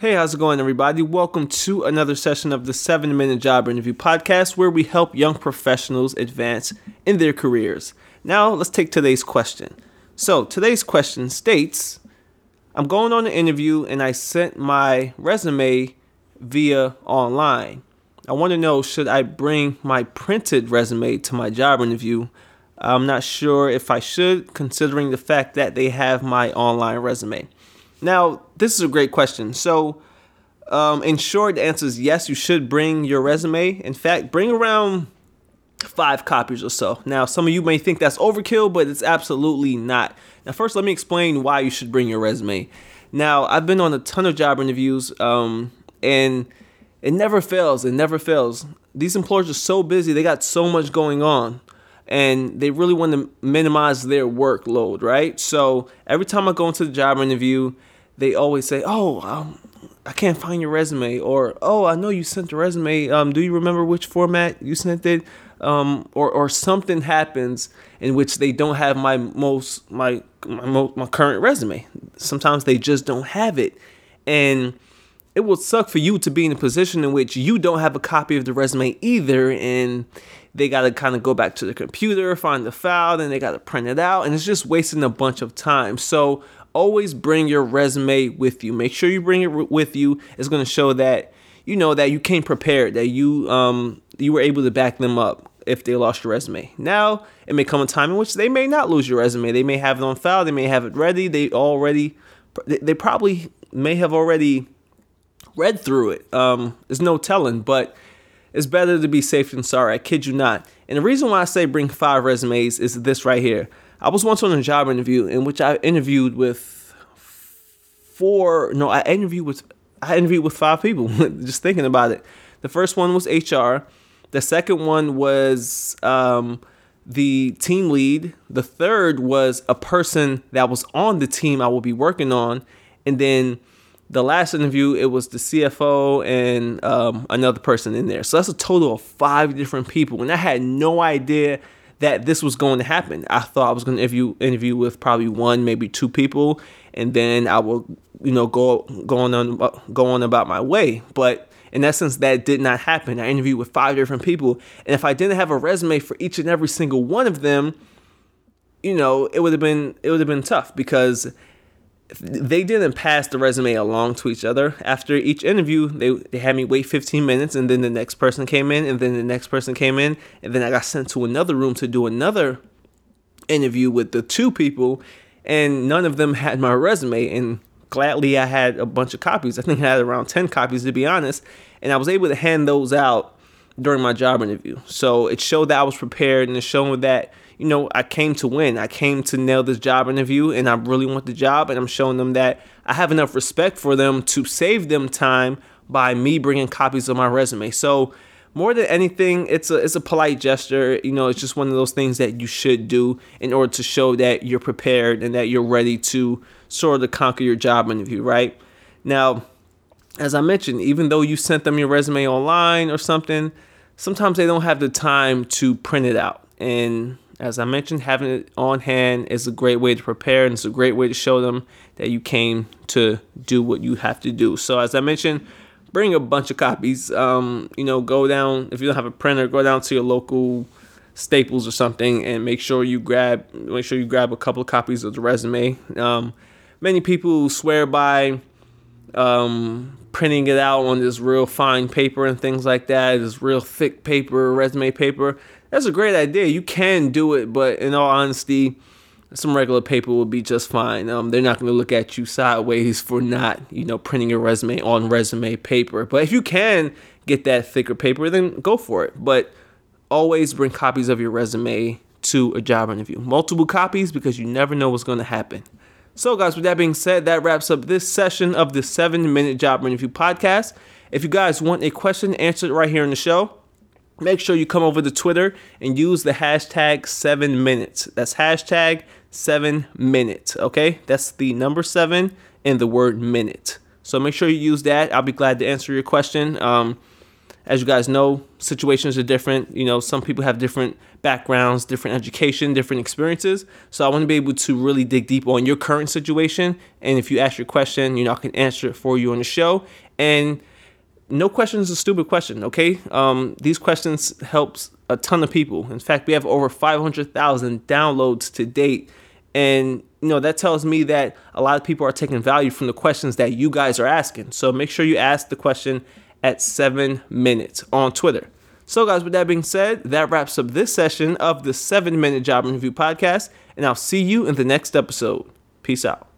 Hey, how's it going, everybody? Welcome to another session of the 7 Minute Job Interview Podcast, where we help young professionals advance in their careers. Now, let's take today's question. So, today's question states I'm going on an interview and I sent my resume via online. I want to know should I bring my printed resume to my job interview? I'm not sure if I should, considering the fact that they have my online resume. Now, this is a great question. So, um, in short, the answer is yes, you should bring your resume. In fact, bring around five copies or so. Now, some of you may think that's overkill, but it's absolutely not. Now, first, let me explain why you should bring your resume. Now, I've been on a ton of job interviews, um, and it never fails. It never fails. These employers are so busy, they got so much going on and they really want to minimize their workload, right? So every time I go into the job interview, they always say, "Oh, um, I can't find your resume," or "Oh, I know you sent the resume. Um, do you remember which format you sent it?" Um, or or something happens in which they don't have my most my my, my current resume. Sometimes they just don't have it, and it will suck for you to be in a position in which you don't have a copy of the resume either, and they got to kind of go back to the computer, find the file, then they got to print it out, and it's just wasting a bunch of time. So always bring your resume with you. Make sure you bring it with you. It's going to show that you know that you came prepared, that you um you were able to back them up if they lost your resume. Now it may come a time in which they may not lose your resume. They may have it on file. They may have it ready. They already they probably may have already read through it. Um, there's no telling, but it's better to be safe than sorry. I kid you not. And the reason why I say bring five resumes is this right here. I was once on a job interview in which I interviewed with four. No, I interviewed with I interviewed with five people. just thinking about it. The first one was HR. The second one was um, the team lead. The third was a person that was on the team I will be working on, and then the last interview, it was the CFO and um, another person in there. So that's a total of five different people. And I had no idea that this was going to happen. I thought I was going to interview interview with probably one, maybe two people, and then I will, you know, go go on go on about my way. But in essence, that did not happen. I interviewed with five different people, and if I didn't have a resume for each and every single one of them, you know, it would have been it would have been tough because they didn't pass the resume along to each other. After each interview, they, they had me wait 15 minutes, and then the next person came in, and then the next person came in, and then I got sent to another room to do another interview with the two people, and none of them had my resume. And gladly, I had a bunch of copies. I think I had around 10 copies, to be honest, and I was able to hand those out during my job interview. So it showed that I was prepared, and it showed that you know, I came to win. I came to nail this job interview and I really want the job. And I'm showing them that I have enough respect for them to save them time by me bringing copies of my resume. So, more than anything, it's a it's a polite gesture. You know, it's just one of those things that you should do in order to show that you're prepared and that you're ready to sort of conquer your job interview, right? Now, as I mentioned, even though you sent them your resume online or something, sometimes they don't have the time to print it out. And as I mentioned, having it on hand is a great way to prepare and it's a great way to show them that you came to do what you have to do. So, as I mentioned, bring a bunch of copies. Um, you know, go down, if you don't have a printer, go down to your local Staples or something and make sure you grab make sure you grab a couple of copies of the resume. Um, many people swear by um, printing it out on this real fine paper and things like that, this real thick paper, resume paper that's a great idea. You can do it, but in all honesty, some regular paper will be just fine. Um, they're not going to look at you sideways for not, you know, printing your resume on resume paper. But if you can get that thicker paper, then go for it. But always bring copies of your resume to a job interview. Multiple copies because you never know what's going to happen. So, guys, with that being said, that wraps up this session of the seven minute job interview podcast. If you guys want a question answered right here in the show, make sure you come over to Twitter and use the hashtag seven minutes. That's hashtag seven minutes. Okay, that's the number seven and the word minute. So make sure you use that. I'll be glad to answer your question. Um, as you guys know, situations are different. You know, some people have different backgrounds, different education, different experiences. So I want to be able to really dig deep on your current situation. And if you ask your question, you know, I can answer it for you on the show. And no question is a stupid question, okay? Um, these questions helps a ton of people. In fact, we have over 500,000 downloads to date. And, you know, that tells me that a lot of people are taking value from the questions that you guys are asking. So make sure you ask the question at seven minutes on Twitter. So, guys, with that being said, that wraps up this session of the seven minute job interview podcast. And I'll see you in the next episode. Peace out.